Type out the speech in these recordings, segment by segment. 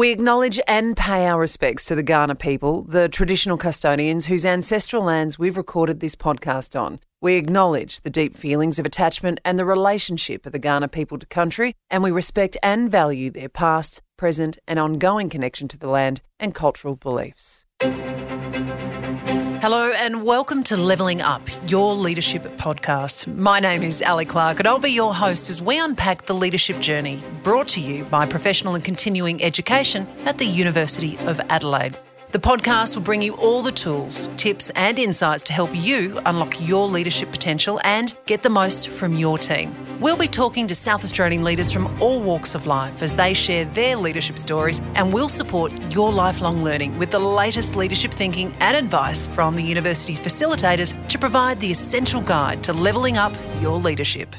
We acknowledge and pay our respects to the Kaurna people, the traditional custodians whose ancestral lands we've recorded this podcast on. We acknowledge the deep feelings of attachment and the relationship of the Kaurna people to country, and we respect and value their past, present, and ongoing connection to the land and cultural beliefs. Hello and welcome to Levelling Up, your leadership podcast. My name is Ali Clark and I'll be your host as we unpack the leadership journey brought to you by Professional and Continuing Education at the University of Adelaide. The podcast will bring you all the tools, tips, and insights to help you unlock your leadership potential and get the most from your team. We'll be talking to South Australian leaders from all walks of life as they share their leadership stories, and we'll support your lifelong learning with the latest leadership thinking and advice from the university facilitators to provide the essential guide to levelling up your leadership.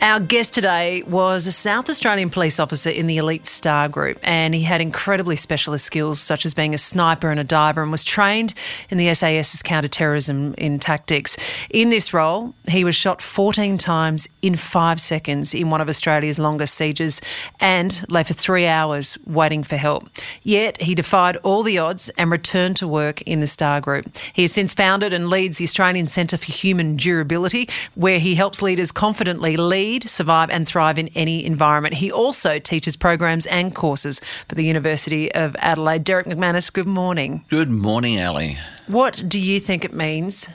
Our guest today was a South Australian police officer in the Elite Star Group, and he had incredibly specialist skills such as being a sniper and a diver, and was trained in the SAS's counter-terrorism in tactics. In this role, he was shot 14 times in five seconds in one of Australia's longest sieges, and lay for three hours waiting for help. Yet he defied all the odds and returned to work in the Star Group. He has since founded and leads the Australian Centre for Human Durability, where he helps leaders confidently lead lead, survive, and thrive in any environment. He also teaches programs and courses for the University of Adelaide. Derrick McManus, good morning. Good morning, Ali. What do you think it means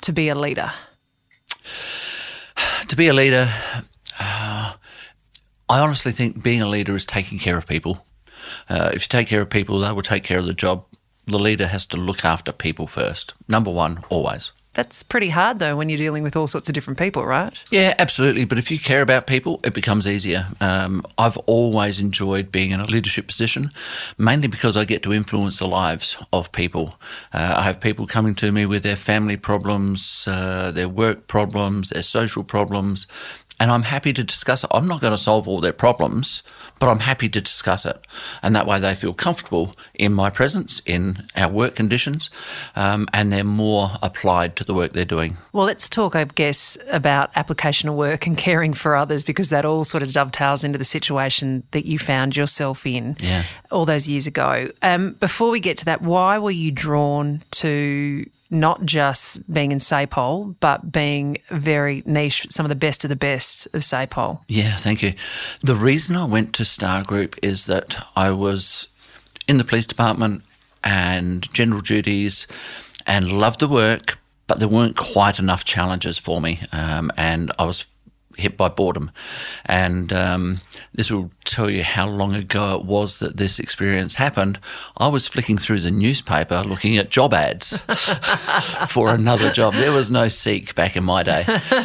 to be a leader? To be a leader, uh, I honestly think being a leader is taking care of people. Uh, if you take care of people, they will take care of the job. The leader has to look after people first. Number one, always. That's pretty hard though when you're dealing with all sorts of different people, right? Yeah, absolutely. But if you care about people, it becomes easier. Um, I've always enjoyed being in a leadership position, mainly because I get to influence the lives of people. Uh, I have people coming to me with their family problems, uh, their work problems, their social problems, and I'm happy to discuss it. I'm not going to solve all their problems, but I'm happy to discuss it. And that way they feel comfortable in my presence, in our work conditions, um, and they're more applied to the work they're doing. Well, let's talk, I guess, about application of work and caring for others because that all sort of dovetails into the situation that you found yourself in yeah. all those years ago. Um, before we get to that, why were you drawn to not just being in SAPOL, but being very niche, some of the best of the best of SAPOL. Yeah, thank you. The reason I went to Star Group is that I was in the police department and general duties and loved the work, but there weren't quite enough challenges for me. Um, and I was hit by boredom. And um, this will tell you how long ago it was that this experience happened. I was flicking through the newspaper looking at job ads for another job. There was no Seek back in my day.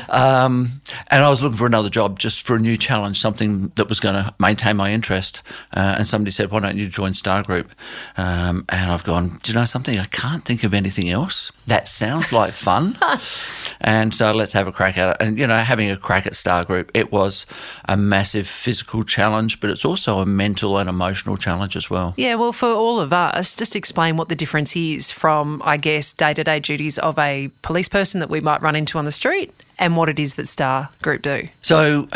Um, and I was looking for another job just for a new challenge, something that was going to maintain my interest. Uh, and somebody said, Why don't you join Star Group? Um, and I've gone, Do you know something? I can't think of anything else. That sounds like fun. and so let's have a crack at it. And, you know, having a crack at Star Group, it was a massive physical challenge, but it's also a mental and emotional challenge as well. Yeah, well, for all of us, just explain what the difference is from, I guess, day to day duties of a police person that we might run into on the street and what it is that Star Group do. So,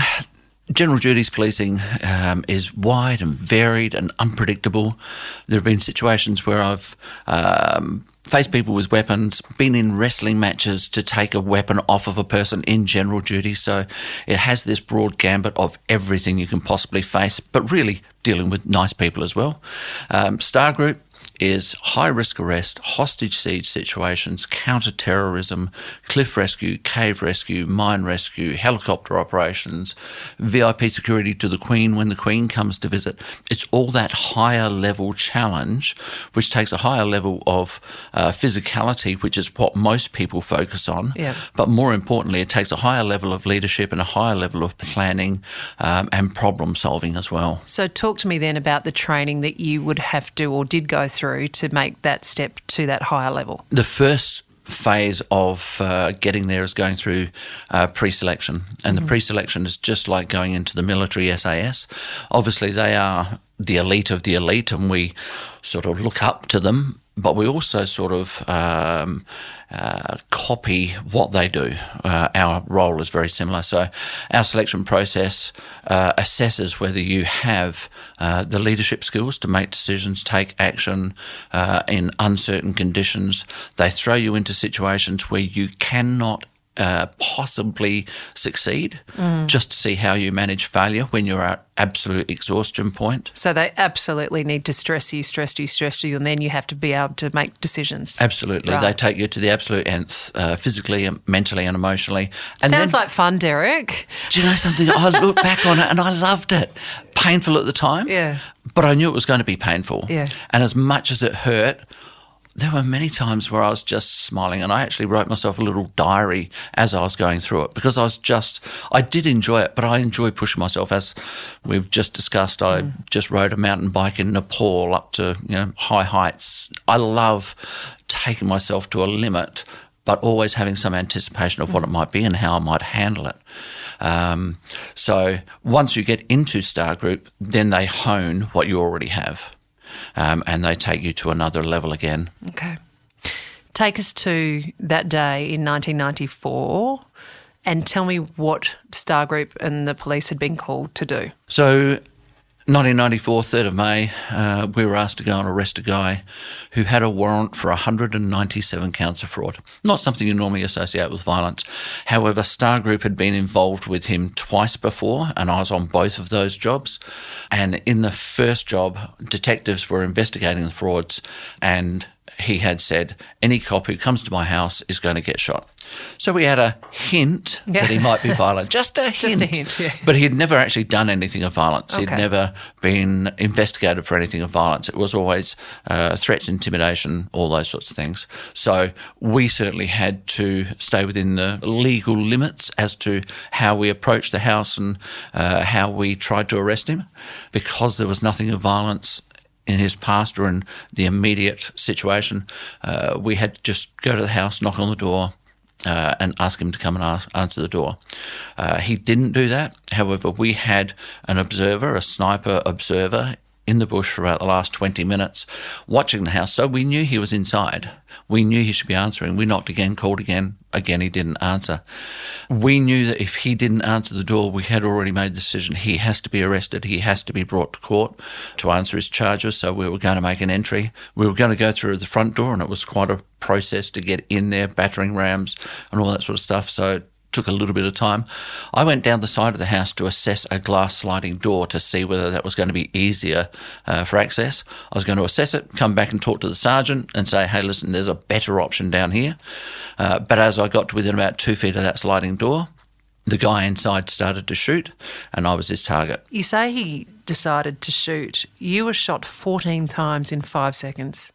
General duties policing um, is wide and varied and unpredictable. There have been situations where I've um, faced people with weapons, been in wrestling matches to take a weapon off of a person in general duty. So it has this broad gambit of everything you can possibly face, but really dealing with nice people as well. Um, Star Group is high risk arrest, hostage siege situations, counter terrorism, cliff rescue, cave rescue, mine rescue, helicopter operations, VIP security to the Queen when the Queen comes to visit. It's all that higher level challenge, which takes a higher level of uh, physicality, which is what most people focus on. Yeah. But more importantly, it takes a higher level of leadership and a higher level of planning um, and problem solving as well. So, talk to me then about the training that you would have to or did go through through to make that step to that higher level? The first phase of uh, getting there is going through uh, pre-selection, and mm-hmm. the pre-selection is just like going into the military SAS. Obviously, they are the elite of the elite, and we sort of look up to them. But we also sort of um, uh, copy what they do. Uh, our role is very similar. So, our selection process uh, assesses whether you have uh, the leadership skills to make decisions, take action uh, in uncertain conditions. They throw you into situations where you cannot uh, possibly succeed, mm. just to see how you manage failure when you're at absolute exhaustion point. So they absolutely need to stress you, stress you, stress you, and then you have to be able to make decisions. Absolutely, right. they take you to the absolute nth, uh, physically, mentally, and emotionally. And Sounds then, like fun, Derrick. Do you know something? I look back on it and I loved it. Painful at the time, yeah, but I knew it was going to be painful. Yeah, and as much as it hurt there were many times where I was just smiling, and I actually wrote myself a little diary as I was going through it because I was just, I did enjoy it, but I enjoy pushing myself. As we've just discussed, I mm. just rode a mountain bike in Nepal up to you know high heights. I love taking myself to a limit, but always having some anticipation of what it might be and how I might handle it. Um, so once you get into Star Group, then they hone what you already have um, and they take you to another level again. Okay. Take us to that day in 1994 and tell me what Star Group and the police had been called to do. So 1994, 3rd of May, uh, we were asked to go and arrest a guy who had a warrant for 197 counts of fraud. Not something you normally associate with violence. However, Star Group had been involved with him twice before, and I was on both of those jobs. And in the first job, detectives were investigating the frauds, and he had said, Any cop who comes to my house is going to get shot. So we had a hint yeah. that he might be violent, just a hint. Just a hint yeah. But he had never actually done anything of violence. Okay. He'd never been investigated for anything of violence. It was always uh, threats, intimidation, all those sorts of things. So we certainly had to stay within the legal limits as to how we approached the house and uh, how we tried to arrest him because there was nothing of violence in his past or in the immediate situation, uh, we had to just go to the house, knock on the door, uh, and ask him to come and ask, answer the door. Uh, he didn't do that. However, we had an observer, a sniper observer in the bush for about the last 20 minutes watching the house. So we knew he was inside. We knew he should be answering. We knocked again, called again. Again, he didn't answer. We knew that if he didn't answer the door, we had already made the decision he has to be arrested. He has to be brought to court to answer his charges. So we were going to make an entry. We were going to go through the front door, and it was quite a process to get in there, battering rams and all that sort of stuff. So took a little bit of time. I went down the side of the house to assess a glass sliding door to see whether that was going to be easier uh, for access. I was going to assess it, come back and talk to the sergeant and say, hey, listen, there's a better option down here. Uh, but as I got to within about two feet of that sliding door, the guy inside started to shoot, and I was his target. You say he decided to shoot. You were shot 14 times in five seconds.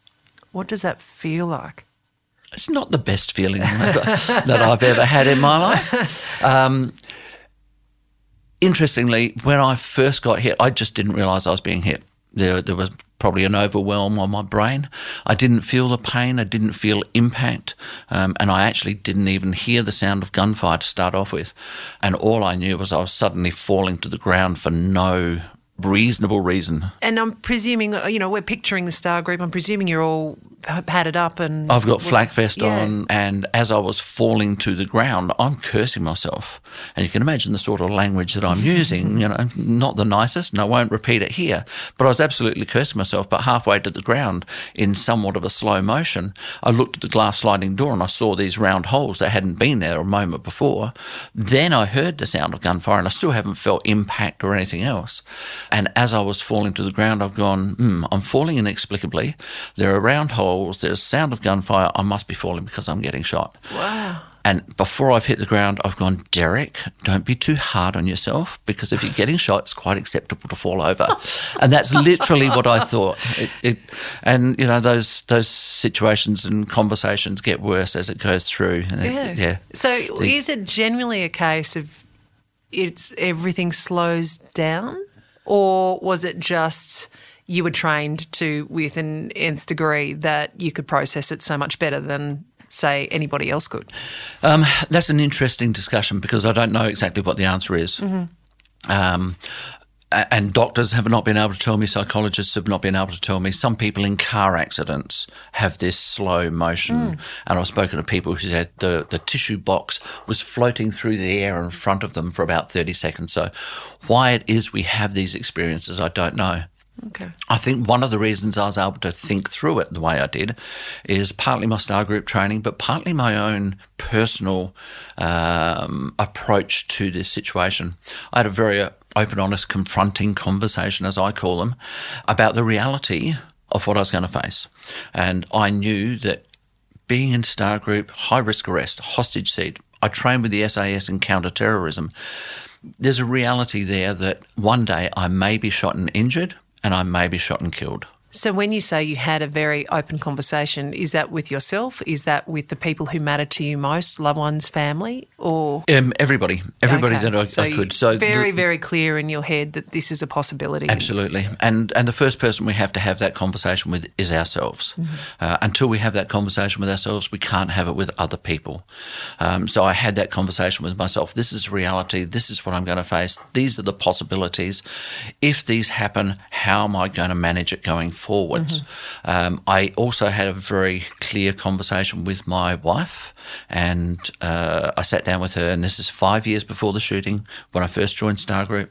What does that feel like? It's not the best feeling that I've ever had in my life. Um, interestingly, when I first got hit, I just didn't realise I was being hit. There, there was probably an overwhelm on my brain. I didn't feel the pain, I didn't feel impact, um, and I actually didn't even hear the sound of gunfire to start off with. And all I knew was I was suddenly falling to the ground for no reasonable reason. And I'm presuming, you know, we're picturing the star group. I'm presuming you're all padded up and I've got flak vest yeah. on and as I was falling to the ground I'm cursing myself. And you can imagine the sort of language that I'm using you know not the nicest and I won't repeat it here but I was absolutely cursing myself. But halfway to the ground in somewhat of a slow motion I looked at the glass sliding door and I saw these round holes that hadn't been there a moment before. Then I heard the sound of gunfire and I still haven't felt impact or anything else. And as I was falling to the ground I've gone hmm, I'm falling inexplicably. There are round holes holes, there's sound of gunfire, I must be falling because I'm getting shot. Wow. And before I've hit the ground, I've gone, Derrick, don't be too hard on yourself because if you're getting shot, it's quite acceptable to fall over. and that's literally what I thought. It, it, and you know those those situations and conversations get worse as it goes through. Yeah. yeah. So the, is it genuinely a case of it's everything slows down, or was it just? You were trained to with an nth degree that you could process it so much better than say anybody else could? Um, that's an interesting discussion because I don't know exactly what the answer is. Mm-hmm. Um, and doctors have not been able to tell me, psychologists have not been able to tell me. Some people in car accidents have this slow motion. Mm. And I've spoken to people who said the, the tissue box was floating through the air in front of them for about 30 seconds. So, why it is we have these experiences, I don't know. Okay. I think one of the reasons I was able to think through it the way I did is partly my star group training, but partly my own personal um, approach to this situation. I had a very uh, open, honest, confronting conversation, as I call them, about the reality of what I was going to face. And I knew that being in star group, high risk arrest, hostage siege, I trained with the SAS in counter-terrorism. There's a reality there that one day I may be shot and injured and I may be shot and killed. So, when you say you had a very open conversation, is that with yourself? Is that with the people who matter to you most, loved ones, family, or um, everybody, everybody okay. that I, so I could? So, very, the, very clear in your head that this is a possibility. Absolutely, and and the first person we have to have that conversation with is ourselves. Mm-hmm. Uh, until we have that conversation with ourselves, we can't have it with other people. Um, so, I had that conversation with myself. This is reality. This is what I'm going to face. These are the possibilities. If these happen, how am I going to manage it going forward? Forwards. Mm-hmm. Um, I also had a very clear conversation with my wife, and uh, I sat down with her, and this is five years before the shooting when I first joined Star Group.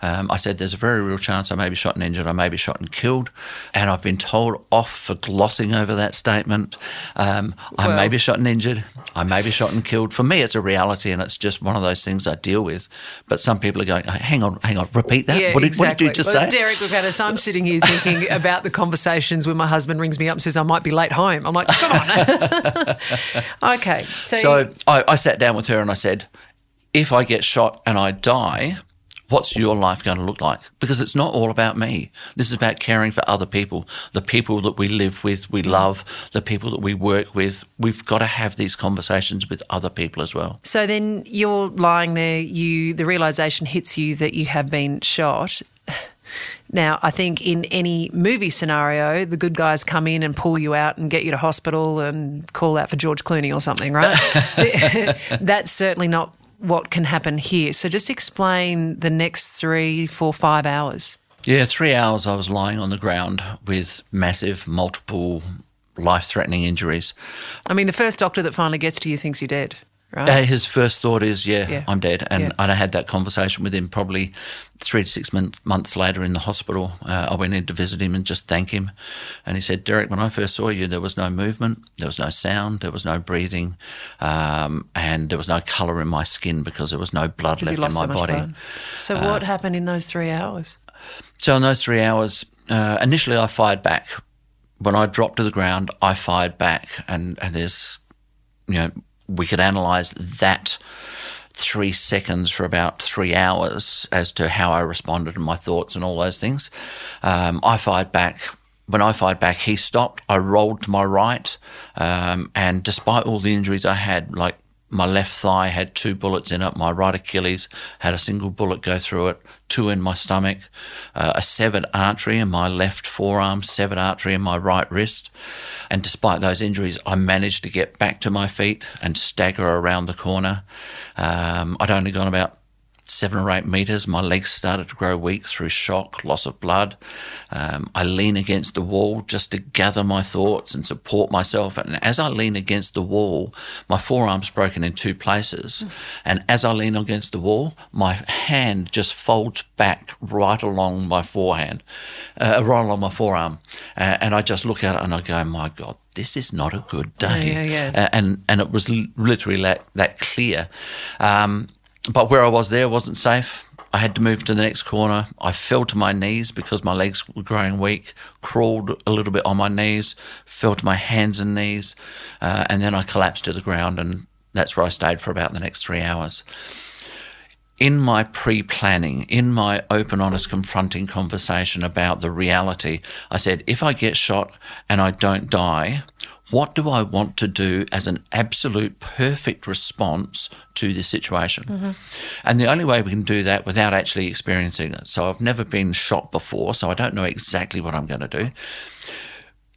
Um, I said, There's a very real chance I may be shot and injured, I may be shot and killed. And I've been told off for glossing over that statement. Um, well, I may be shot and injured, I may be shot and killed. For me, it's a reality, and it's just one of those things I deal with. But some people are going, Hang on, hang on, repeat that. Yeah, what, did, exactly. what did you just well, say? Derrick Lukatis, I'm sitting here thinking about the conversations when my husband rings me up and says, I might be late home. I'm like, Come on. okay. So, so I, I sat down with her and I said, if I get shot and I die, what's your life going to look like? Because it's not all about me. This is about caring for other people, the people that we live with, we love, the people that we work with. We've got to have these conversations with other people as well. So then you're lying there, you the realization hits you that you have been shot. Now, I think in any movie scenario, the good guys come in and pull you out and get you to hospital and call out for George Clooney or something, right? That's certainly not what can happen here. So just explain the next three, four, five hours. Yeah, three hours I was lying on the ground with massive, multiple life threatening injuries. I mean, the first doctor that finally gets to you thinks you're dead right? Uh, his first thought is, yeah, yeah. I'm dead. And, yeah. and I had that conversation with him probably three to six month, months later in the hospital. Uh, I went in to visit him and just thank him. And he said, Derrick, when I first saw you, there was no movement, there was no sound, there was no breathing, um, and there was no colour in my skin because there was no blood left in my so body. Blood. So, uh, what happened in those three hours? So, in those three hours, uh, initially I fired back. When I dropped to the ground, I fired back, and, and there's, you know, we could analyze that three seconds for about three hours as to how I responded and my thoughts and all those things. Um, I fired back. When I fired back, he stopped. I rolled to my right. Um, and despite all the injuries I had, like my left thigh had two bullets in it. My right Achilles had a single bullet go through it, two in my stomach, uh, a severed artery in my left forearm, severed artery in my right wrist. And despite those injuries, I managed to get back to my feet and stagger around the corner. Um, I'd only gone about seven or eight meters. My legs started to grow weak through shock, loss of blood. Um, I lean against the wall just to gather my thoughts and support myself. And as I lean against the wall, my forearm's broken in two places. Mm. And as I lean against the wall, my hand just folds back right along my forehand, uh, right along my forearm. Uh, and I just look at it and I go, my God, this is not a good day. Yeah, yeah, yeah. Uh, and and it was literally that, that clear. Um, but where I was there wasn't safe. I had to move to the next corner. I fell to my knees because my legs were growing weak, crawled a little bit on my knees, fell to my hands and knees, uh, and then I collapsed to the ground, and that's where I stayed for about the next three hours. In my pre planning, in my open, honest, confronting conversation about the reality, I said, if I get shot and I don't die, what do I want to do as an absolute perfect response to this situation? Mm-hmm. And the only way we can do that without actually experiencing it. So I've never been shot before, so I don't know exactly what I'm going to do.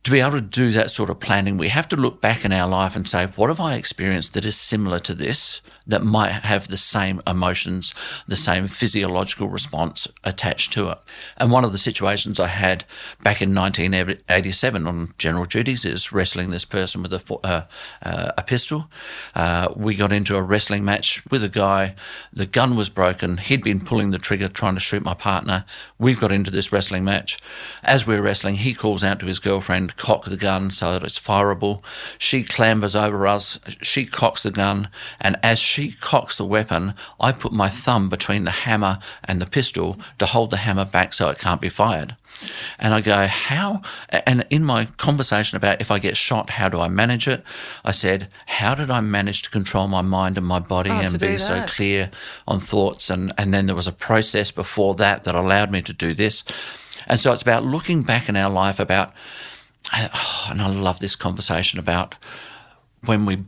to be able to do that sort of planning, we have to look back in our life and say, what have I experienced that is similar to this, that might have the same emotions, the same physiological response attached to it? And one of the situations I had back in 1987 on general duties is wrestling this person with a, uh, uh, a pistol. Uh, we got into a wrestling match with a guy. The gun was broken. He'd been pulling the trigger trying to shoot my partner. We've got into this wrestling match. As we're wrestling, he calls out to his girlfriend cock the gun so that it's fireable. She clambers over us, she cocks the gun, and as cocks the weapon, I put my thumb between the hammer and the pistol to hold the hammer back so it can't be fired. And I go, how? And in my conversation about if I get shot, how do I manage it? I said, how did I manage to control my mind and my body oh, and be so clear on thoughts? And, and then there was a process before that that allowed me to do this. And so it's about looking back in our life about and I love this conversation about when we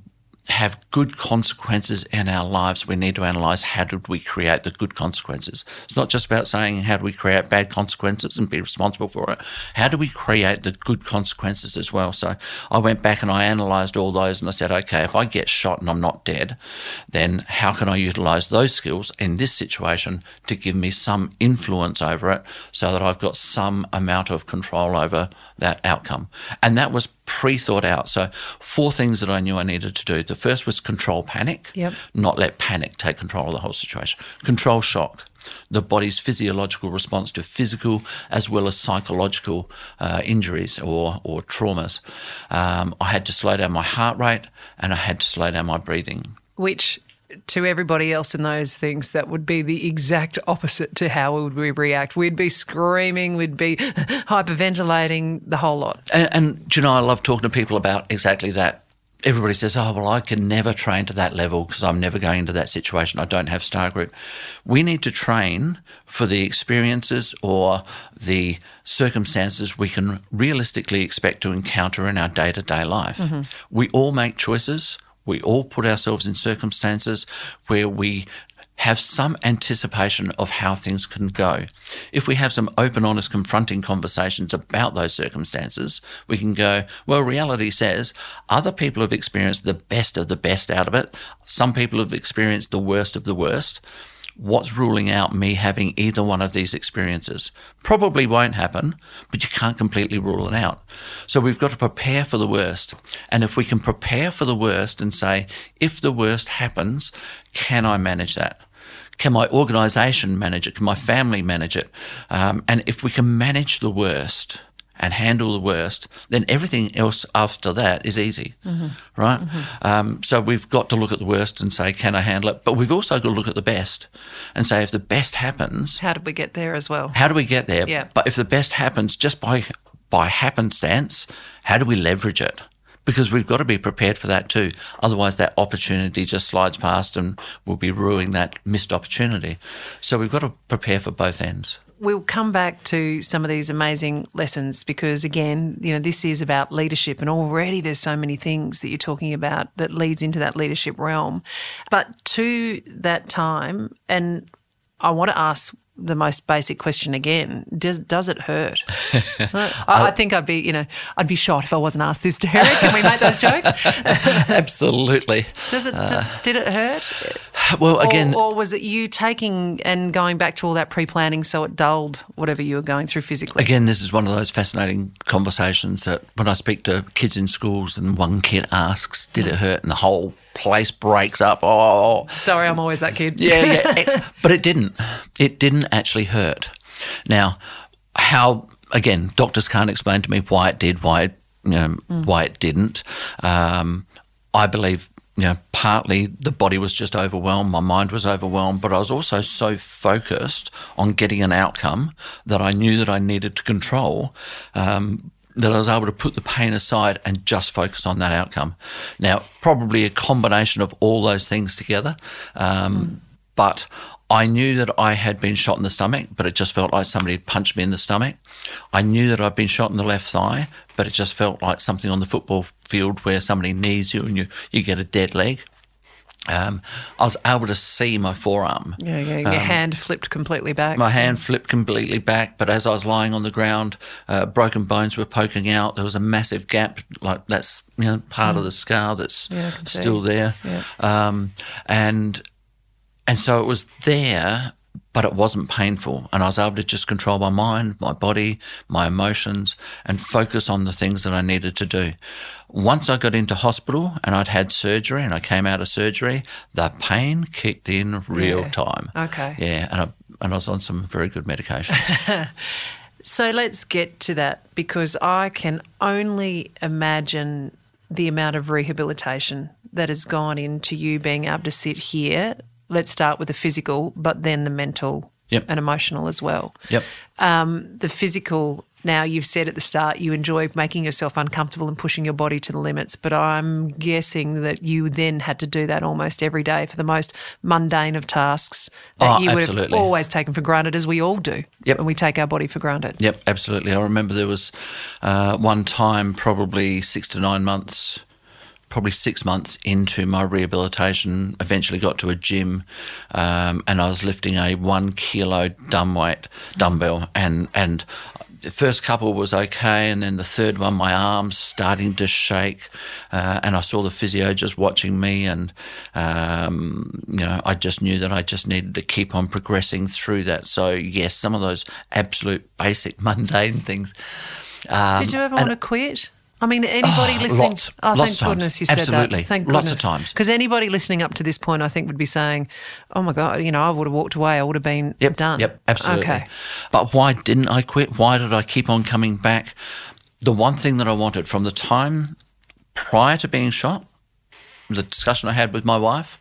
have good consequences in our lives, we need to analyze how did we create the good consequences. It's not just about saying how do we create bad consequences and be responsible for it. How do we create the good consequences as well? So I went back and I analyzed all those and I said, okay, if I get shot and I'm not dead, then how can I utilize those skills in this situation to give me some influence over it so that I've got some amount of control over that outcome? And that was pre thought out. So, four things that I knew I needed to do. The first was control panic, yep. not let panic take control of the whole situation. Control shock, the body's physiological response to physical as well as psychological uh, injuries or, or traumas. Um, I had to slow down my heart rate and I had to slow down my breathing. Which to everybody else in those things, that would be the exact opposite to how we would we react. We'd be screaming, we'd be hyperventilating, the whole lot. And, and you know, I love talking to people about exactly that. Everybody says, "Oh, well, I can never train to that level because I'm never going into that situation. I don't have star group." We need to train for the experiences or the circumstances we can realistically expect to encounter in our day to day life. Mm-hmm. We all make choices we all put ourselves in circumstances where we have some anticipation of how things can go. If we have some open, honest, confronting conversations about those circumstances, we can go, well, reality says other people have experienced the best of the best out of it. Some people have experienced the worst of the worst what's ruling out me having either one of these experiences? Probably won't happen, but you can't completely rule it out. So we've got to prepare for the worst. And if we can prepare for the worst and say, if the worst happens, can I manage that? Can my organization manage it? Can my family manage it? Um, and if we can manage the worst, and handle the worst, then everything else after that is easy, mm-hmm. right? Mm-hmm. Um, so we've got to look at the worst and say, can I handle it? But we've also got to look at the best and say, if the best happens, how did we get there as well? How do we get there? Yeah. But if the best happens just by by happenstance, how do we leverage it? Because we've got to be prepared for that too. Otherwise, that opportunity just slides past and we'll be ruining that missed opportunity. So we've got to prepare for both ends we'll come back to some of these amazing lessons because again, you know, this is about leadership and already there's so many things that you're talking about that leads into that leadership realm. But to that time and I want to ask the most basic question again: Does does it hurt? I, I, think I'd be, you know, I'd be shot if I wasn't asked this, Derrick. Can we make those jokes? Absolutely. Does it? Does, uh, did it hurt? Well, again, or, or, was it you taking and going back to all that pre-planning so it dulled whatever you were going through physically? Again, this is one of those fascinating conversations that when I speak to kids in schools and one kid asks, "Did it mm. hurt?" and the whole place breaks up. Oh, sorry, I'm always that kid. yeah, yeah. but it didn't. It didn't actually hurt. Now, how again? Doctors can't explain to me why it did, why it, you know, mm. why it didn't. Um, I believe you know, partly the body was just overwhelmed, my mind was overwhelmed, but I was also so focused on getting an outcome that I knew that I needed to control um, that I was able to put the pain aside and just focus on that outcome. Now, probably a combination of all those things together, um, mm. but I knew that I had been shot in the stomach, but it just felt like somebody had punched me in the stomach. I knew that I'd been shot in the left thigh, but it just felt like something on the football field where somebody knees you and you, you get a dead leg. Um, I was able to see my forearm. Yeah, yeah. Your hand flipped completely back. Um, My so- hand flipped completely back, but as I was lying on the ground, uh, broken bones were poking out. There was a massive gap, like that's you know part of the scar that's Mm. Yeah, can see. still there, Yeah. um, and and so it was there, but it wasn't painful, and I was able to just control my mind, my body, my emotions, and focus on the things that I needed to do. Once I got into hospital and I'd had surgery and I came out of surgery, the pain kicked in real Yeah. time. Okay. Yeah, and I, and I was on some very good medications. So let's get to that because I can only imagine the amount of rehabilitation that has gone into you being able to sit here. Let's start with the physical, but then the mental Yep. and emotional as well. yep. Um, the physical, now you've said at the start you enjoy making yourself uncomfortable and pushing your body to the limits, but I'm guessing that you then had to do that almost every day for the most mundane of tasks that Oh, you would absolutely. have always taken for granted, as we all do Yep. when we take our body for granted. Yep, absolutely. I remember there was uh, one time, probably six to nine months, probably six months into my rehabilitation, eventually got to a gym um, and I was lifting a one kilo dumbweight dumbbell and, and the first couple was okay, and then the third one, my arms starting to shake, uh, and I saw the physio just watching me, and um, you know, I just knew that I just needed to keep on progressing through that. So yes, some of those absolute basic mundane things. Um, Did you ever want to quit? I mean, anybody Oh, listening. lots. oh, Lots thank of times. goodness you said Absolutely. that. Thank Lots goodness. of times. Because anybody listening up to this point, I think, would be saying, "Oh my god, you know, I would have walked away. I would have been Yep, done." Yep, absolutely. Okay. But why didn't I quit? Why did I keep on coming back? The one thing that I wanted from the time prior to being shot, the discussion I had with my wife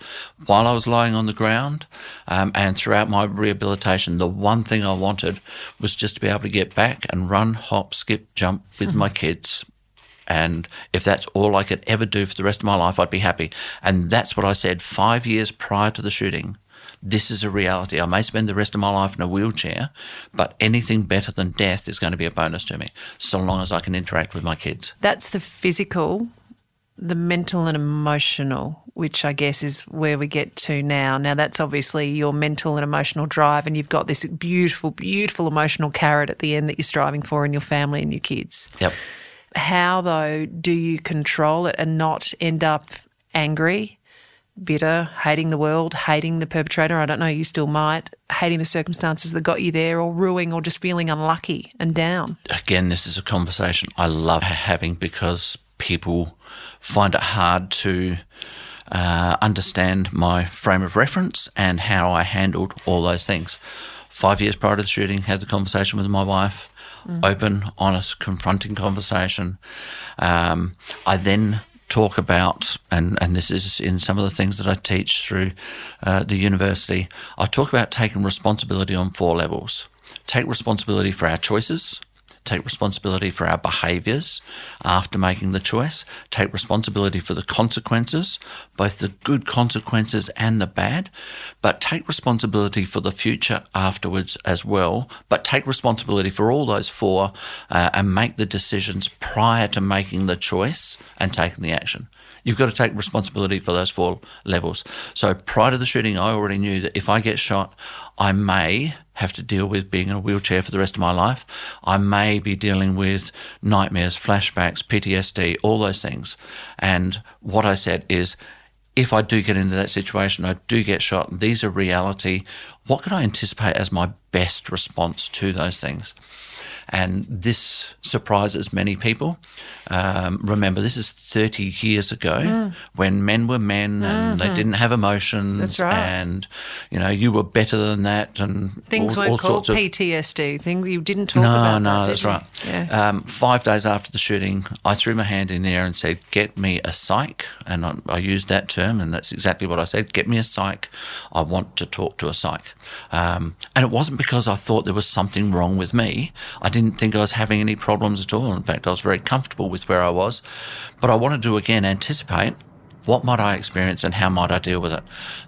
while I was lying on the ground, um, and throughout my rehabilitation, the one thing I wanted was just to be able to get back and run, hop, skip, jump with my kids. And if that's all I could ever do for the rest of my life, I'd be happy. And that's what I said five years prior to the shooting. This is a reality. I may spend the rest of my life in a wheelchair, but anything better than death is going to be a bonus to me, so long as I can interact with my kids. That's the physical, the mental and emotional, which I guess is where we get to now. Now, that's obviously your mental and emotional drive, and you've got this beautiful, beautiful emotional carrot at the end that you're striving for in your family and your kids. Yep. How, though, do you control it and not end up angry, bitter, hating the world, hating the perpetrator? I don't know, you still might, hating the circumstances that got you there, or ruining, or just feeling unlucky and down. again, this is a conversation I love having because people find it hard to uh, understand my frame of reference and how I handled all those things. Five years prior to the shooting, had the conversation with my wife, open, honest, confronting conversation. Um, I then talk about, and, and this is in some of the things that I teach through uh, the university, I talk about taking responsibility on four levels. Take responsibility for our choices, take responsibility for our behaviours after making the choice, take responsibility for the consequences, both the good consequences and the bad, but take responsibility for the future afterwards as well. But take responsibility for all those four uh, and make the decisions prior to making the choice and taking the action. You've got to take responsibility for those four levels. So prior to the shooting, I already knew that if I get shot, I may have to deal with being in a wheelchair for the rest of my life. I may be dealing with nightmares, flashbacks, PTSD, all those things. And what I said is, if I do get into that situation, I do get shot, these are reality, what could I anticipate as my best response to those things? And this surprises many people. Um, remember, this is 30 years ago when men were men and they didn't have emotions. Mm. That's right. And, you know, you were better than that. And Things all, weren't all called of PTSD. Things you didn't talk no, about. no, that, that's you? right. Yeah. Um, five days after the shooting, I threw my hand in there and said, "Get me a psych," and I, I used that term, and that's exactly what I said. Get me a psych. I want to talk to a psych. Um, and it wasn't because I thought there was something wrong with me. I didn't think I was having any problems at all. In fact, I was very comfortable with where I was. But I wanted to again anticipate what might I experience and how might I deal with it?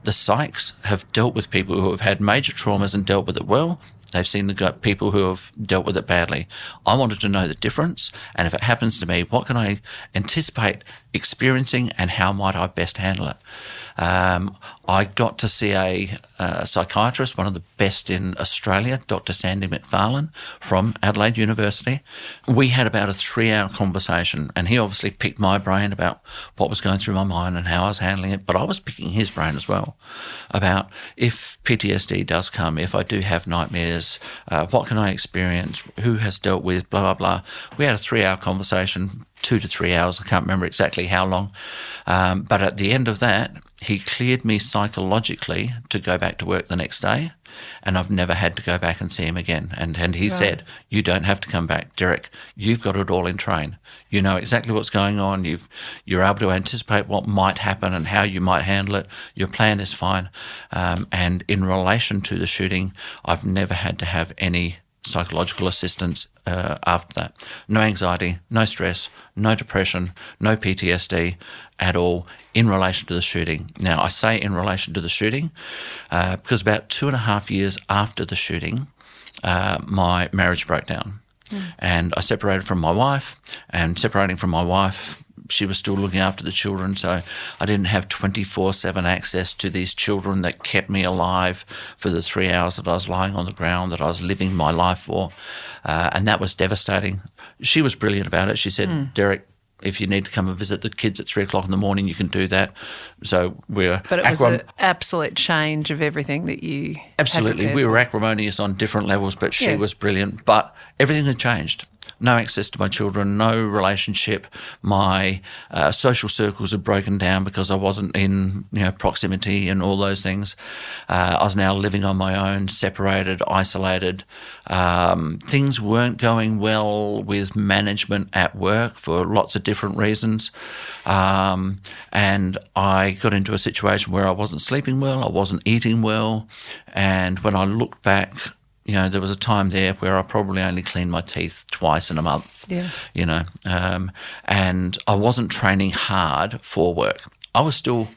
The psychs have dealt with people who have had major traumas and dealt with it well, They've seen the people who have dealt with it badly. I wanted to know the difference, and if it happens to me, what can I anticipate experiencing, and how might I best handle it? Um, I got to see a, a, psychiatrist, one of the best in Australia, Dr. Sandy McFarlane from Adelaide University. We had about a three hour conversation, and he obviously picked my brain about what was going through my mind and how I was handling it, but I was picking his brain as well about if PTSD does come, if I do have nightmares, uh, what can I experience, who has dealt with, blah, blah, blah. We had a three hour conversation two to three hours. I can't remember exactly how long. Um, but at the end of that, he cleared me psychologically to go back to work the next day. And I've never had to go back and see him again. And, and he right. said, You don't have to come back, Derrick. You've got it all in train. You know exactly what's going on. You've, you're able to anticipate what might happen and how you might handle it. Your plan is fine. Um, and in relation to the shooting, I've never had to have any psychological assistance uh, after that. No anxiety, no stress, no depression, no PTSD at all in relation to the shooting. Now, I say in relation to the shooting uh, because about two and a half years after the shooting, uh, my marriage broke down. Mm. And I separated from my wife, and separating from my wife she was still looking after the children, so I didn't have 24 7 access to these children that kept me alive for the three hours that I was lying on the ground that I was living my life for. Uh, and that was devastating. She was brilliant about it. She said, mm. Derrick, if you need to come and visit the kids at three o'clock in the morning, you can do that. So we're but it was an absolute change of everything that you absolutely. We were acrimonious on different levels, but she yeah. was brilliant. But everything had changed no access to my children, no relationship. My uh, social circles had broken down because I wasn't in you know proximity and all those things. Uh, I was now living on my own, separated, isolated. Um, things weren't going well with management at work for lots of different reasons, um, and I got into a situation where I wasn't sleeping well, I wasn't eating well, and when I looked back you know, there was a time there where I probably only cleaned my teeth twice in a month. Yeah. You know, um, and I wasn't training hard for work. I was still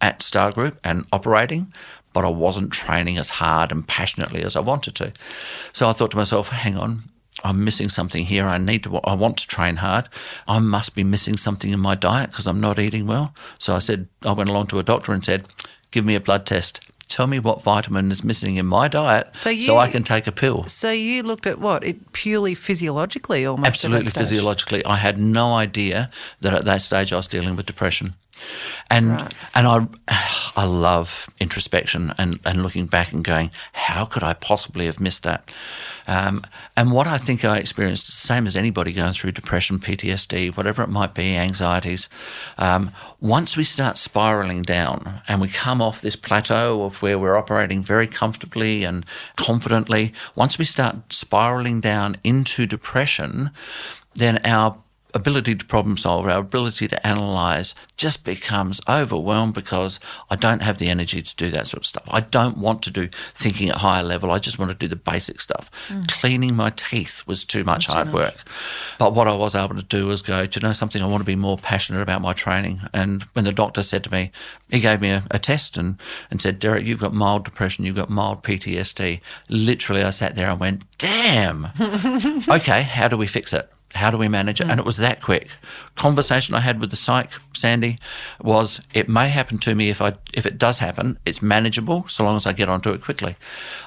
at Star Group and operating, but I wasn't training as hard and passionately as I wanted to. So I thought to myself, hang on, I'm missing something here. I need to, I want to train hard. I must be missing something in my diet because I'm not eating well. So I said, I went along to a doctor and said, give me a blood test tell me what vitamin is missing in my diet so, you, so I can take a pill. So you looked at what? It purely physiologically almost? Absolutely physiologically. I had no idea that at that stage I was dealing with depression. And right. and I I love introspection and, and looking back and going, how could I possibly have missed that? Um, and what I think I experienced, the same as anybody going through depression, PTSD, whatever it might be, anxieties, um, once we start spiraling down and we come off this plateau of where we're operating very comfortably and confidently, once we start spiraling down into depression, then our ability to problem solve, our ability to analyze just becomes overwhelmed because I don't have the energy to do that sort of stuff. I don't want to do thinking at higher level. I just want to do the basic stuff. Mm. Cleaning my teeth was too much That's hard work. But what I was able to do was go, do you know something? I want to be more passionate about my training. And when the doctor said to me, he gave me a, a test and, and said, Derrick, you've got mild depression, you've got mild PTSD. Literally, I sat there and went, damn. okay, how do we fix it? How do we manage it? Mm. And it was that quick. Conversation I had with the psych, Sandy, was it may happen to me if I if it does happen, it's manageable so long as I get onto it quickly.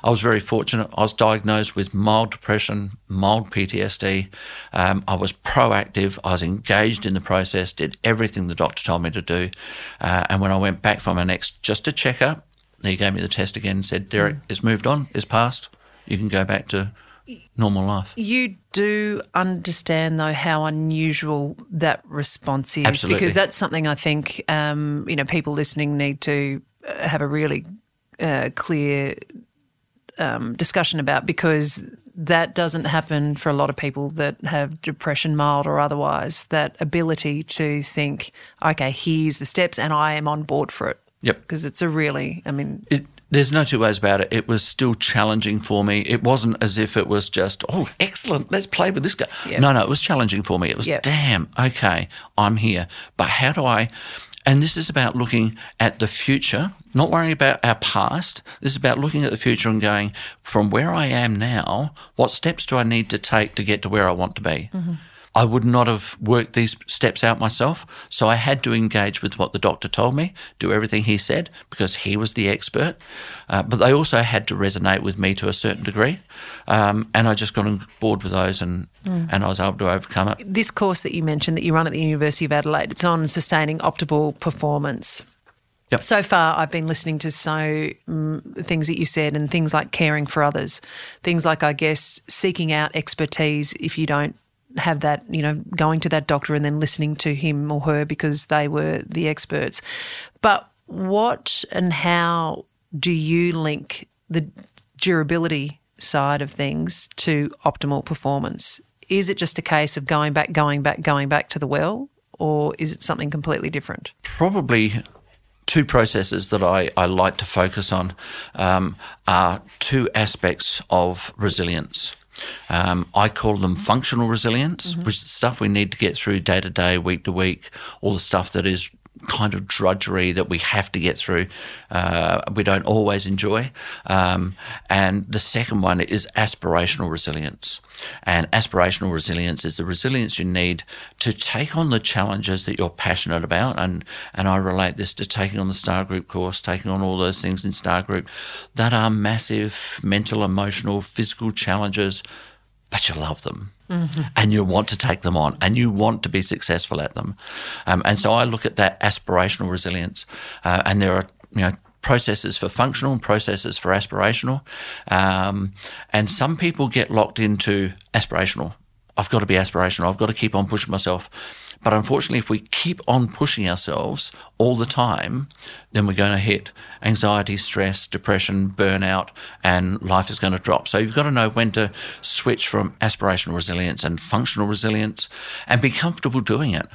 I was very fortunate. I was diagnosed with mild depression, mild PTSD. Um, I was proactive. I was engaged in the process. Did everything the doctor told me to do. Uh, and when I went back for my next just a checkup, he gave me the test again and said, Derrick, mm. it's moved on, it's passed. You can go back to normal life. You do understand, though, how unusual that response is. Absolutely. Because that's something I think, um, you know, people listening need to uh, have a really uh, clear um, discussion about because that doesn't happen for a lot of people that have depression, mild or otherwise. That ability to think, okay, here's the steps and I am on board for it. Yep. Because it's a really, I mean, it, there's no two ways about it. It was still challenging for me. It wasn't as if it was just, oh, excellent, let's play with this guy. Yep. No, no, it was challenging for me. It was, yep. damn, okay, I'm here. But how do I And this is about looking at the future, not worrying about our past. This is about looking at the future and going, from where I am now, what steps do I need to take to get to where I want to be? Mm-hmm. I would not have worked these steps out myself. So I had to engage with what the doctor told me, do everything he said because he was the expert. Uh, but they also had to resonate with me to a certain degree. Um, and I just got on board with those and, mm. and I was able to overcome it. This course that you mentioned that you run at the University of Adelaide, it's on sustaining optimal performance. Yep. So far, I've been listening to so um, things that you said, and things like caring for others, things like I guess seeking out expertise if you don't have that, you know, going to that doctor and then listening to him or her because they were the experts. But what and how do you link the durability side of things to optimal performance? Is it just a case of going back, going back, going back to the well, or is it something completely different? Probably two processes that I, I like to focus on um, are two aspects of resilience. Um, I call them functional resilience, mm-hmm. which is the stuff we need to get through day to day, week to week, all the stuff that is kind of drudgery that we have to get through. Uh, we don't always enjoy. Um, and the second one is aspirational resilience. And aspirational resilience is the resilience you need to take on the challenges that you're passionate about. And, and I relate this to taking on the Star Group course, taking on all those things in Star Group that are massive mental, emotional, physical challenges, but you love them mm-hmm. and you want to take them on and you want to be successful at them. Um, and so I look at that aspirational resilience, uh, and there are you know processes for functional and processes for aspirational, um, and some people get locked into aspirational. I've got to be aspirational. I've got to keep on pushing myself. But unfortunately, if we keep on pushing ourselves all the time, then we're going to hit anxiety, stress, depression, burnout, and life is going to drop. So you've got to know when to switch from aspirational resilience and functional resilience and be comfortable doing it.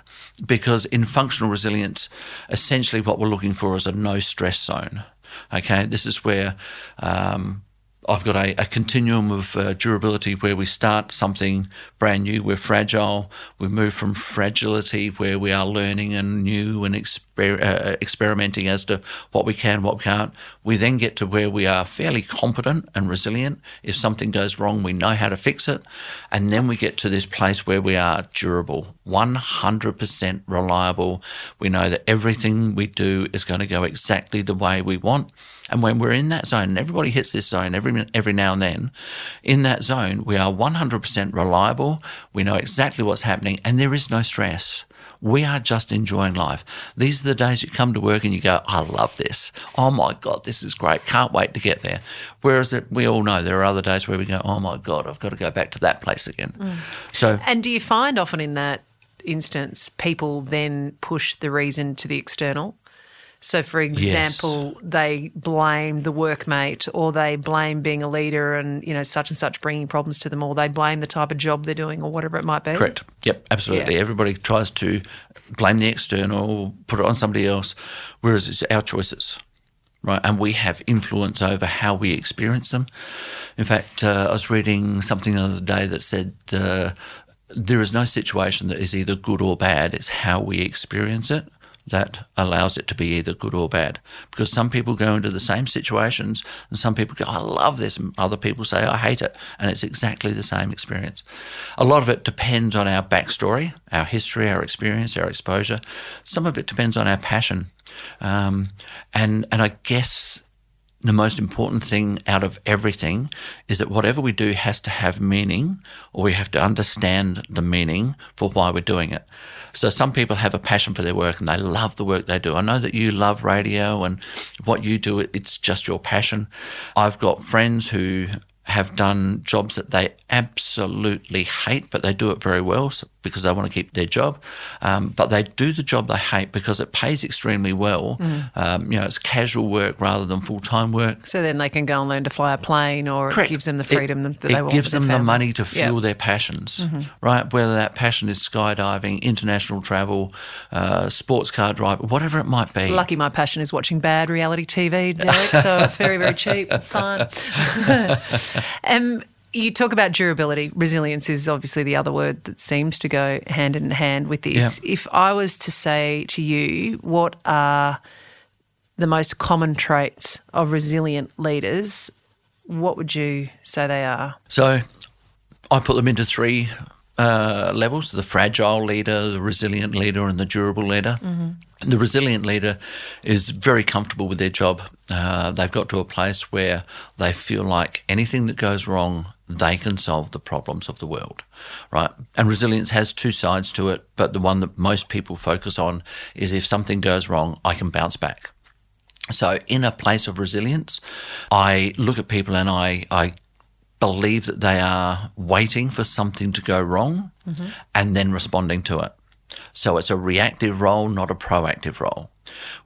Because in functional resilience, essentially what we're looking for is a no stress zone. Okay, this is where um, I've got a, a continuum of uh, durability where we start something brand new. We're fragile. We move from fragility where we are learning and new and exper- uh, experimenting as to what we can, what we can't. We then get to where we are fairly competent and resilient. If something goes wrong, we know how to fix it. And then we get to this place where we are durable, 100% reliable. We know that everything we do is going to go exactly the way we want. And when we're in that zone, and everybody hits this zone every every now and then, in that zone we are 100% reliable. We know exactly what's happening, and there is no stress. We are just enjoying life. These are the days you come to work and you go, I love this. Oh my God, this is great. Can't wait to get there. Whereas we all know there are other days where we go, oh my God, I've got to go back to that place again. Mm. So, And do you find often in that instance, people then push the reason to the external? So, for example, yes. they blame the workmate or they blame being a leader and, you know, such and such bringing problems to them, or they blame the type of job they're doing or whatever it might be. Correct. Yep, absolutely. Yeah. Everybody tries to blame the external, put it on somebody else, whereas it's our choices. Right, and we have influence over how we experience them. In fact, uh, I was reading something the other day that said uh, there is no situation that is either good or bad, it's how we experience it that allows it to be either good or bad. Because some people go into the same situations and some people go, I love this, and other people say, I hate it. And it's exactly the same experience. A lot of it depends on our backstory, our history, our experience, our exposure. Some of it depends on our passion. Um, and, and I guess the most important thing out of everything is that whatever we do has to have meaning, or we have to understand the meaning for why we're doing it. So some people have a passion for their work and they love the work they do. I know that you love radio and what you do, it's just your passion. I've got friends who have done jobs that they absolutely hate, but they do it very well because they want to keep their job. Um, but they do the job they hate because it pays extremely well. Mm. Um, you know, it's casual work rather than full time work. So then they can go and learn to fly a plane, or Correct. it gives them the freedom it, that they want. It gives them the money to fuel yep. their passions, mm-hmm. right? Whether that passion is skydiving, international travel, uh, sports car driving, whatever it might be. Lucky my passion is watching bad reality TV, Derrick. so it's very very cheap. It's fine. um, You talk about durability. Resilience is obviously the other word that seems to go hand in hand with this. Yeah. If I was to say to you, what are the most common traits of resilient leaders, what would you say they are? So I put them into three uh, levels the fragile leader, the resilient leader, and the durable leader. Mm-hmm. The resilient leader is very comfortable with their job. Uh, they've got to a place where they feel like anything that goes wrong, they can solve the problems of the world, right? And resilience has two sides to it, but the one that most people focus on is if something goes wrong, I can bounce back. So, in a place of resilience, I look at people and I, I believe that they are waiting for something to go wrong mm-hmm. and then responding to it. So, it's a reactive role, not a proactive role.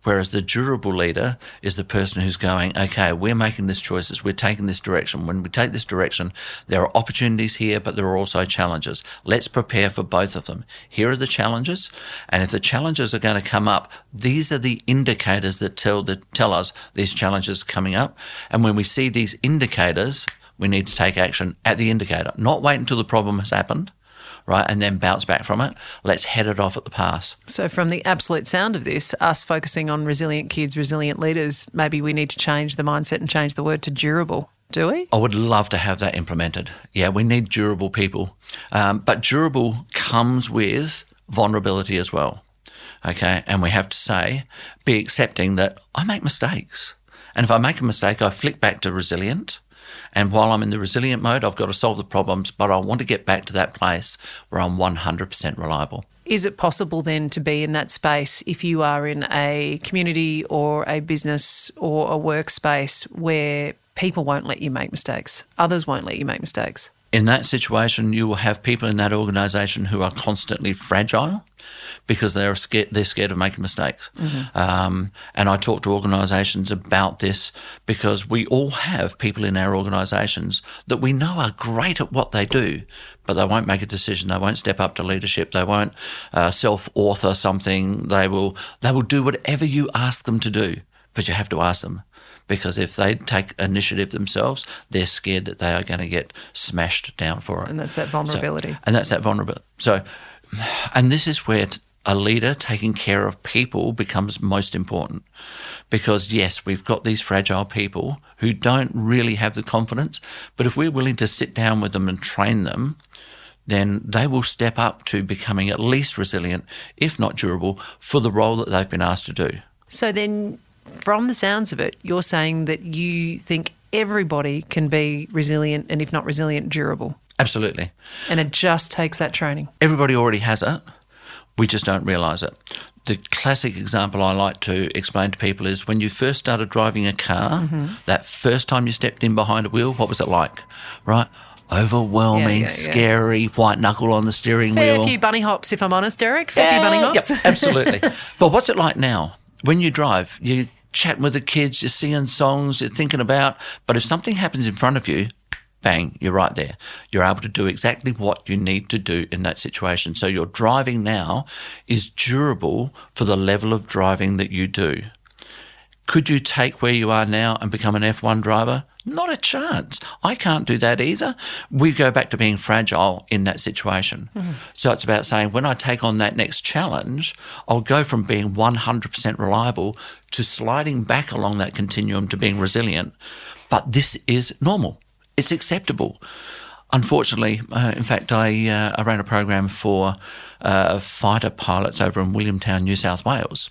Whereas the durable leader is the person who's going, okay, we're making these choices, we're taking this direction. When we take this direction, there are opportunities here, but there are also challenges. Let's prepare for both of them. Here are the challenges, and if the challenges are going to come up, these are the indicators that tell that tell us these challenges coming up. And when we see these indicators, we need to take action at the indicator, not wait until the problem has happened right, and then bounce back from it. Let's head it off at the pass. So, from the absolute sound of this, us focusing on resilient kids, resilient leaders, maybe we need to change the mindset and change the word to durable. Do we? I would love to have that implemented. Yeah, we need durable people. Um, but durable comes with vulnerability as well. Okay. And we have to say, be accepting that I make mistakes. And if I make a mistake, I flick back to resilient and while I'm in the resilient mode, I've got to solve the problems, but I want to get back to that place where I'm 100% reliable. Is it possible then to be in that space if you are in a community or a business or a workspace where people won't let you make mistakes? Others won't let you make mistakes? In that situation, you will have people in that organisation who are constantly fragile because they're scared, they're scared of making mistakes. Mm-hmm. Um, and I talk to organisations about this because we all have people in our organisations that we know are great at what they do, but they won't make a decision. They won't step up to leadership. They won't uh, self-author something. They will they will do whatever you ask them to do, but you have to ask them because if they take initiative themselves, they're scared that they are going to get smashed down for it. And that's that vulnerability. So, and that's that vulnerability. So, and this is where a leader taking care of people becomes most important. Because, yes, we've got these fragile people who don't really have the confidence, but if we're willing to sit down with them and train them, then they will step up to becoming at least resilient, if not durable, for the role that they've been asked to do. So then from the sounds of it, you're saying that you think everybody can be resilient and, if not resilient, durable. Absolutely. And it just takes that training. Everybody already has it. We just don't realise it. The classic example I like to explain to people is when you first started driving a car, mm-hmm. that first time you stepped in behind a wheel, what was it like? Right? Overwhelming, yeah, yeah, yeah. scary, white knuckle on the steering Fair wheel. A few bunny hops, if I'm honest, Derrick. Fair few bunny hops. Yep, absolutely. but what's it like now? When you drive, you chatting with the kids, you're singing songs, you're thinking about. But if something happens in front of you, bang, you're right there. You're able to do exactly what you need to do in that situation. So your driving now is durable for the level of driving that you do. Could you take where you are now and become an F1 driver? Not a chance. I can't do that either. We go back to being fragile in that situation. Mm-hmm. So it's about saying when I take on that next challenge, I'll go from being 100% reliable to sliding back along that continuum to being resilient. But this is normal, it's acceptable. Unfortunately, uh, in fact, I, uh, I ran a program for uh, fighter pilots over in Williamtown, New South Wales.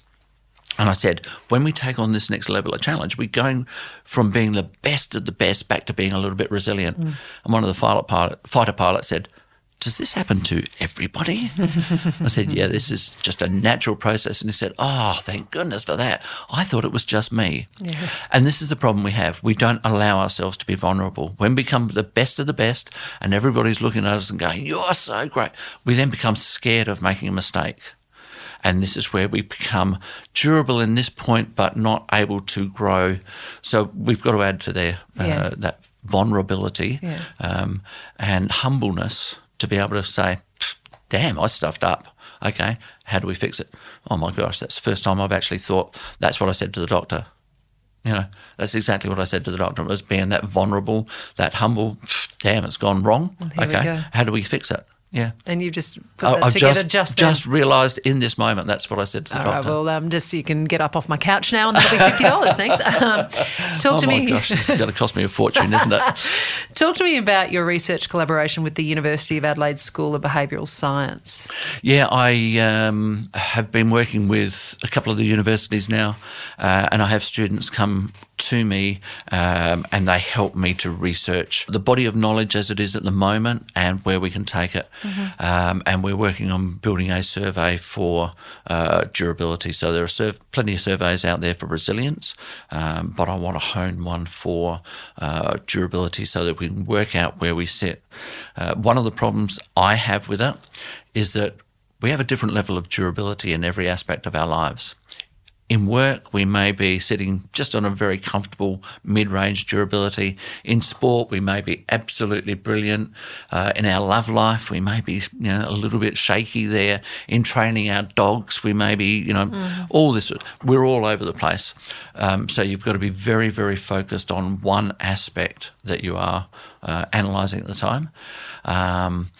And I said, when we take on this next level of challenge, we're going from being the best of the best back to being a little bit resilient. Mm. And one of the pilot, fighter pilots said, does this happen to everybody? I said, yeah, this is just a natural process. And he said, oh, thank goodness for that. I thought it was just me. Yeah. And this is the problem we have. We don't allow ourselves to be vulnerable. When we become the best of the best and everybody's looking at us and going, you're so great, we then become scared of making a mistake. And this is where we become durable in this point, but not able to grow. So we've got to add to there uh, yeah. that vulnerability yeah. um, and humbleness to be able to say, damn, I stuffed up. Okay, how do we fix it? Oh my gosh, that's the first time I've actually thought that's what I said to the doctor. You know, that's exactly what I said to the doctor. It was being that vulnerable, that humble. damn, it's gone wrong. here we okay, go. how do we fix it? Yeah. And you've just put I- that I've together just just, just realised in this moment that's what I said to the All right, doctor. well, um, just so you can get up off my couch now, and that'll be fifty dollars. Thanks. Um, talk oh to my me. gosh, this is going to cost me a fortune, isn't it? Talk to me about your research collaboration with the University of Adelaide School of Behavioural Science. Yeah, I um, have been working with a couple of the universities now, uh, and I have students come to me um, and they help me to research the body of knowledge as it is at the moment and where we can take it. Um, and we're working on building a survey for uh, durability. So there are sur- plenty of surveys out there for resilience, um, but I want to hone one for uh, durability so that we can work out where we sit. Uh, one of the problems I have with it is that we have a different level of durability in every aspect of our lives. In work, we may be sitting just on a very comfortable mid range durability. In sport, we may be absolutely brilliant. Uh, in our love life, we may be you know, a little bit shaky there. In training our dogs, we may be, you know, all this. We're all over the place. Um, so you've got to be very, very focused on one aspect that you are uh, analysing at the time. Um,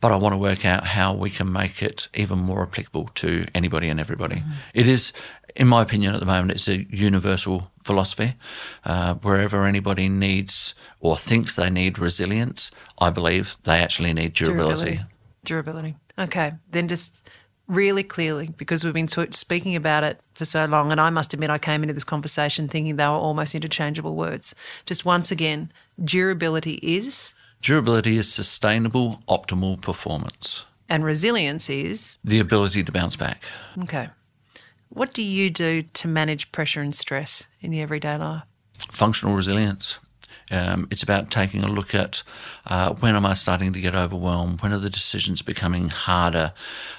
but I want to work out how we can make it even more applicable to anybody and everybody. It is, in my opinion, at the moment, it's a universal philosophy. Uh, wherever anybody needs or thinks they need resilience, I believe they actually need durability. Durability. Okay. Then just really clearly, because we've been t- speaking about it for so long, and I must admit, I came into this conversation thinking they were almost interchangeable words. Just once again, durability is, Durability is sustainable, optimal performance, and resilience is. the ability to bounce back. Okay. What do you do to manage pressure and stress in your everyday life? functional resilience. Um, it's about taking a look at uh, when am I starting to get overwhelmed? When are the decisions becoming harder?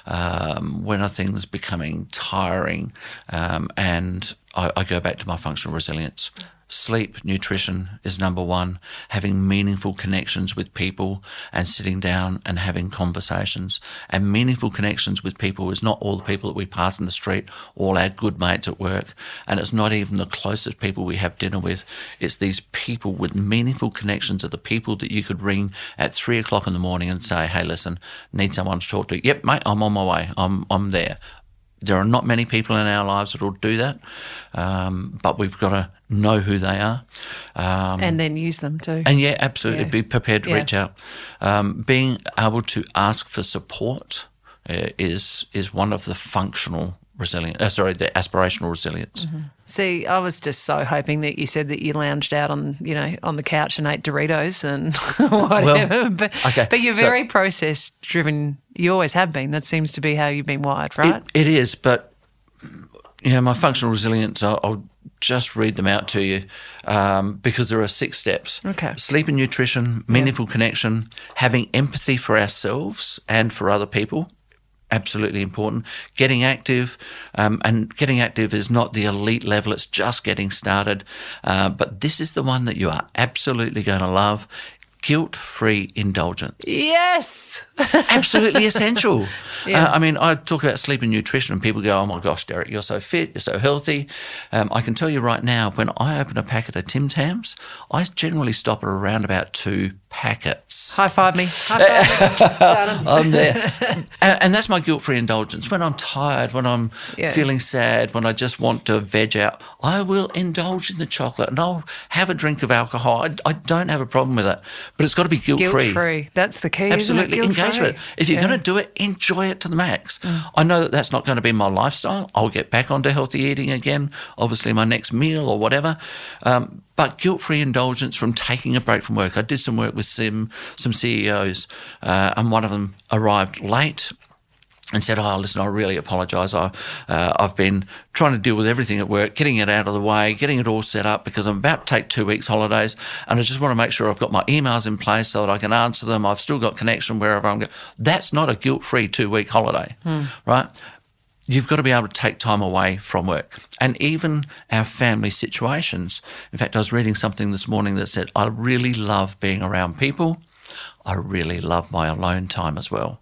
Um, when are things becoming tiring? Um, and I, I go back to my functional resilience. Sleep, nutrition is number one. Having meaningful connections with people and sitting down and having conversations. And meaningful connections with people is not all the people that we pass in the street, all our good mates at work. And it's not even the closest people we have dinner with. It's these people with meaningful connections are the people that you could ring at three o'clock in the morning and say, Hey, listen, need someone to talk to. Yep, mate, I'm on my way. I'm, I'm there. There are not many people in our lives that will do that, um, but we've got to know who they are. Um, and then use them too. and yeah, absolutely, Yeah. be prepared to Yeah. reach out. Um, being able to ask for support uh, is is one of the functional resilience. Uh, sorry, the aspirational resilience. See, I was just so hoping that you said that you lounged out on, you know, on the couch and ate Doritos and whatever. but, okay, but you're so- very process driven. You always have been. That seems to be how you've been wired, right? It, it is, but you know, my functional resilience. I'll, I'll just read them out to you um, because there are six steps. Okay. Sleep and nutrition, meaningful connection, having empathy for ourselves and for other people. Absolutely important. Getting active, um, and getting active is not the elite level, it's just getting started. Uh, but this is the one that you are absolutely going to love guilt free indulgence yes. absolutely essential. Yeah. Uh, I mean, I talk about sleep and nutrition, and people go, "Oh my gosh, Derrick, you're so fit, you're so healthy." Um, I can tell you right now, when I open a packet of Tim Tams, I generally stop at around about two packets. High five me. High five me. I'm there, and, and that's my guilt-free indulgence. When I'm tired, when I'm Yeah. feeling sad, when I just want to veg out, I will indulge in the chocolate, and I'll have a drink of alcohol. I, I don't have a problem with it, but it's got to be guilt-free. Guilt free. That's the key. Absolutely, engage with it. If you're Yeah. going to do it, enjoy it to the max. I know that that's not going to be my lifestyle. I'll get back onto healthy eating again, obviously, my next meal or whatever. Um, but guilt free indulgence from taking a break from work. I did some work with some, some CEOs, uh, and one of them arrived late and said, "Oh, listen, I really apologise. I, uh, I've been trying to deal with everything at work, getting it out of the way, getting it all set up because I'm about to take two weeks holidays, and I just want to make sure I've got my emails in place so that I can answer them. I've still got connection wherever I'm going. That's not a guilt-free two-week holiday, right?" You've got to be able to take time away from work. And even our family situations. In fact, I was reading something this morning that said, I really love being around people. I really love my alone time as well.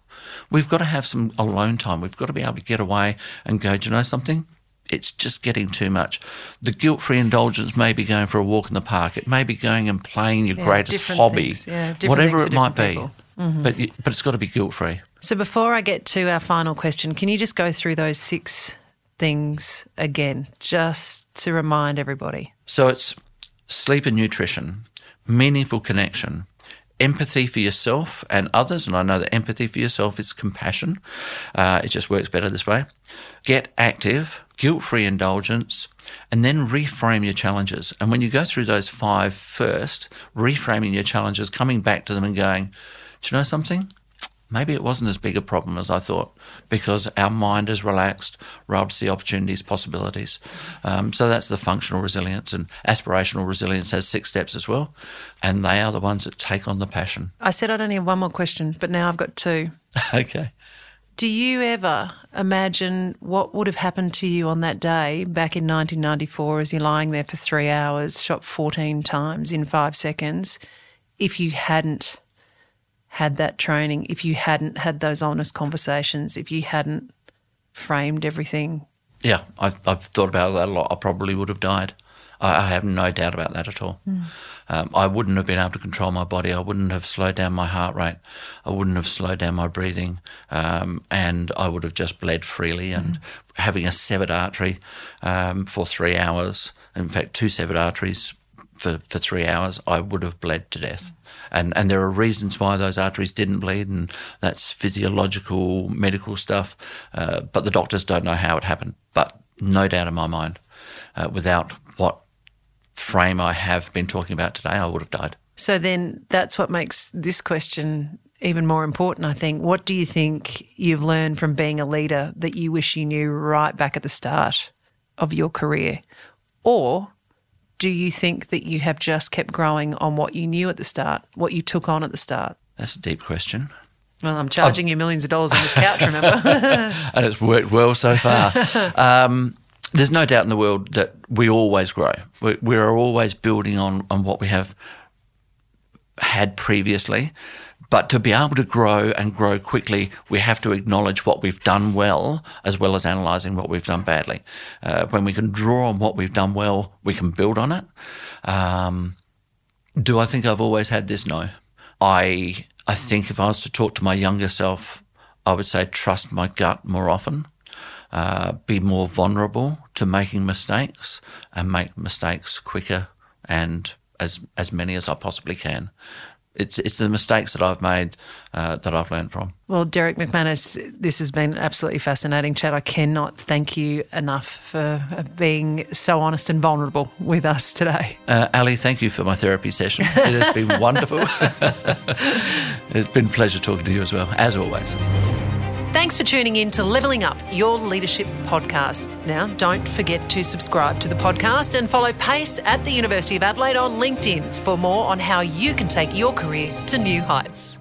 We've got to have some alone time. We've got to be able to get away and go, do you know something? it's just getting too much. The guilt free indulgence may be going for a walk in the park, it may be going and playing your Yeah, greatest hobby. Yeah, whatever it might be. different people. But, but it's got to be guilt free. So before I get to our final question, can you just go through those six things again, just to remind everybody? So it's sleep and nutrition, meaningful connection, empathy for yourself and others. And I know that empathy for yourself is compassion. Uh, it just works better this way. Get active, guilt free indulgence, and then reframe your challenges. And when you go through those five first, reframing your challenges, coming back to them and going, do you know something? Maybe it wasn't as big a problem as I thought because our mind is relaxed. We're able to see opportunities, possibilities. Um, so that's the functional resilience and aspirational resilience has six steps as well. And they are the ones that take on the passion. I said I'd only have one more question, but now I've got two. okay. Do you ever imagine what would have happened to you on that day back in 1994 as you're lying there for three hours, shot 14 times in five seconds, if you hadn't had that training, if you hadn't had those honest conversations, if you hadn't framed everything? Yeah, I've, I've thought about that a lot. I probably would have died. I, I have no doubt about that at all. Um, I wouldn't have been able to control my body. I wouldn't have slowed down my heart rate. I wouldn't have slowed down my breathing. Um, and I would have just bled freely. And having a severed artery um, for three hours, in fact, two severed arteries for, for three hours, I would have bled to death. And, and there are reasons why those arteries didn't bleed, and that's physiological, medical stuff. Uh, but the doctors don't know how it happened. But no doubt in my mind, uh, without what frame I have been talking about today, I would have died. So then that's what makes this question even more important, I think. What do you think you've learned from being a leader that you wish you knew right back at the start of your career? Or do you think that you have just kept growing on what you knew at the start, what you took on at the start? That's a deep question. Well, I'm charging you millions of dollars on this couch, remember? and it's worked well so far. um, there's no doubt in the world that we always grow. We, we are always building on, on what we have had previously. But to be able to grow and grow quickly, we have to acknowledge what we've done well as well as analysing what we've done badly. Uh, when we can draw on what we've done well, we can build on it. Um, do I think I've always had this? No. I I think if I was to talk to my younger self, I would say trust my gut more often, uh, be more vulnerable to making mistakes, and make mistakes quicker and as as many as I possibly can. It's it's the mistakes that I've made uh, that I've learned from. Well, Derrick McManus, this has been absolutely fascinating chat. I cannot thank you enough for being so honest and vulnerable with us today. Uh, Ali, thank you for my therapy session. It has been wonderful. it's been a pleasure talking to you as well, as always. Thanks for tuning in to Leveling Up, your leadership podcast. Now, don't forget to subscribe to the podcast and follow PACE at the University of Adelaide on LinkedIn for more on how you can take your career to new heights.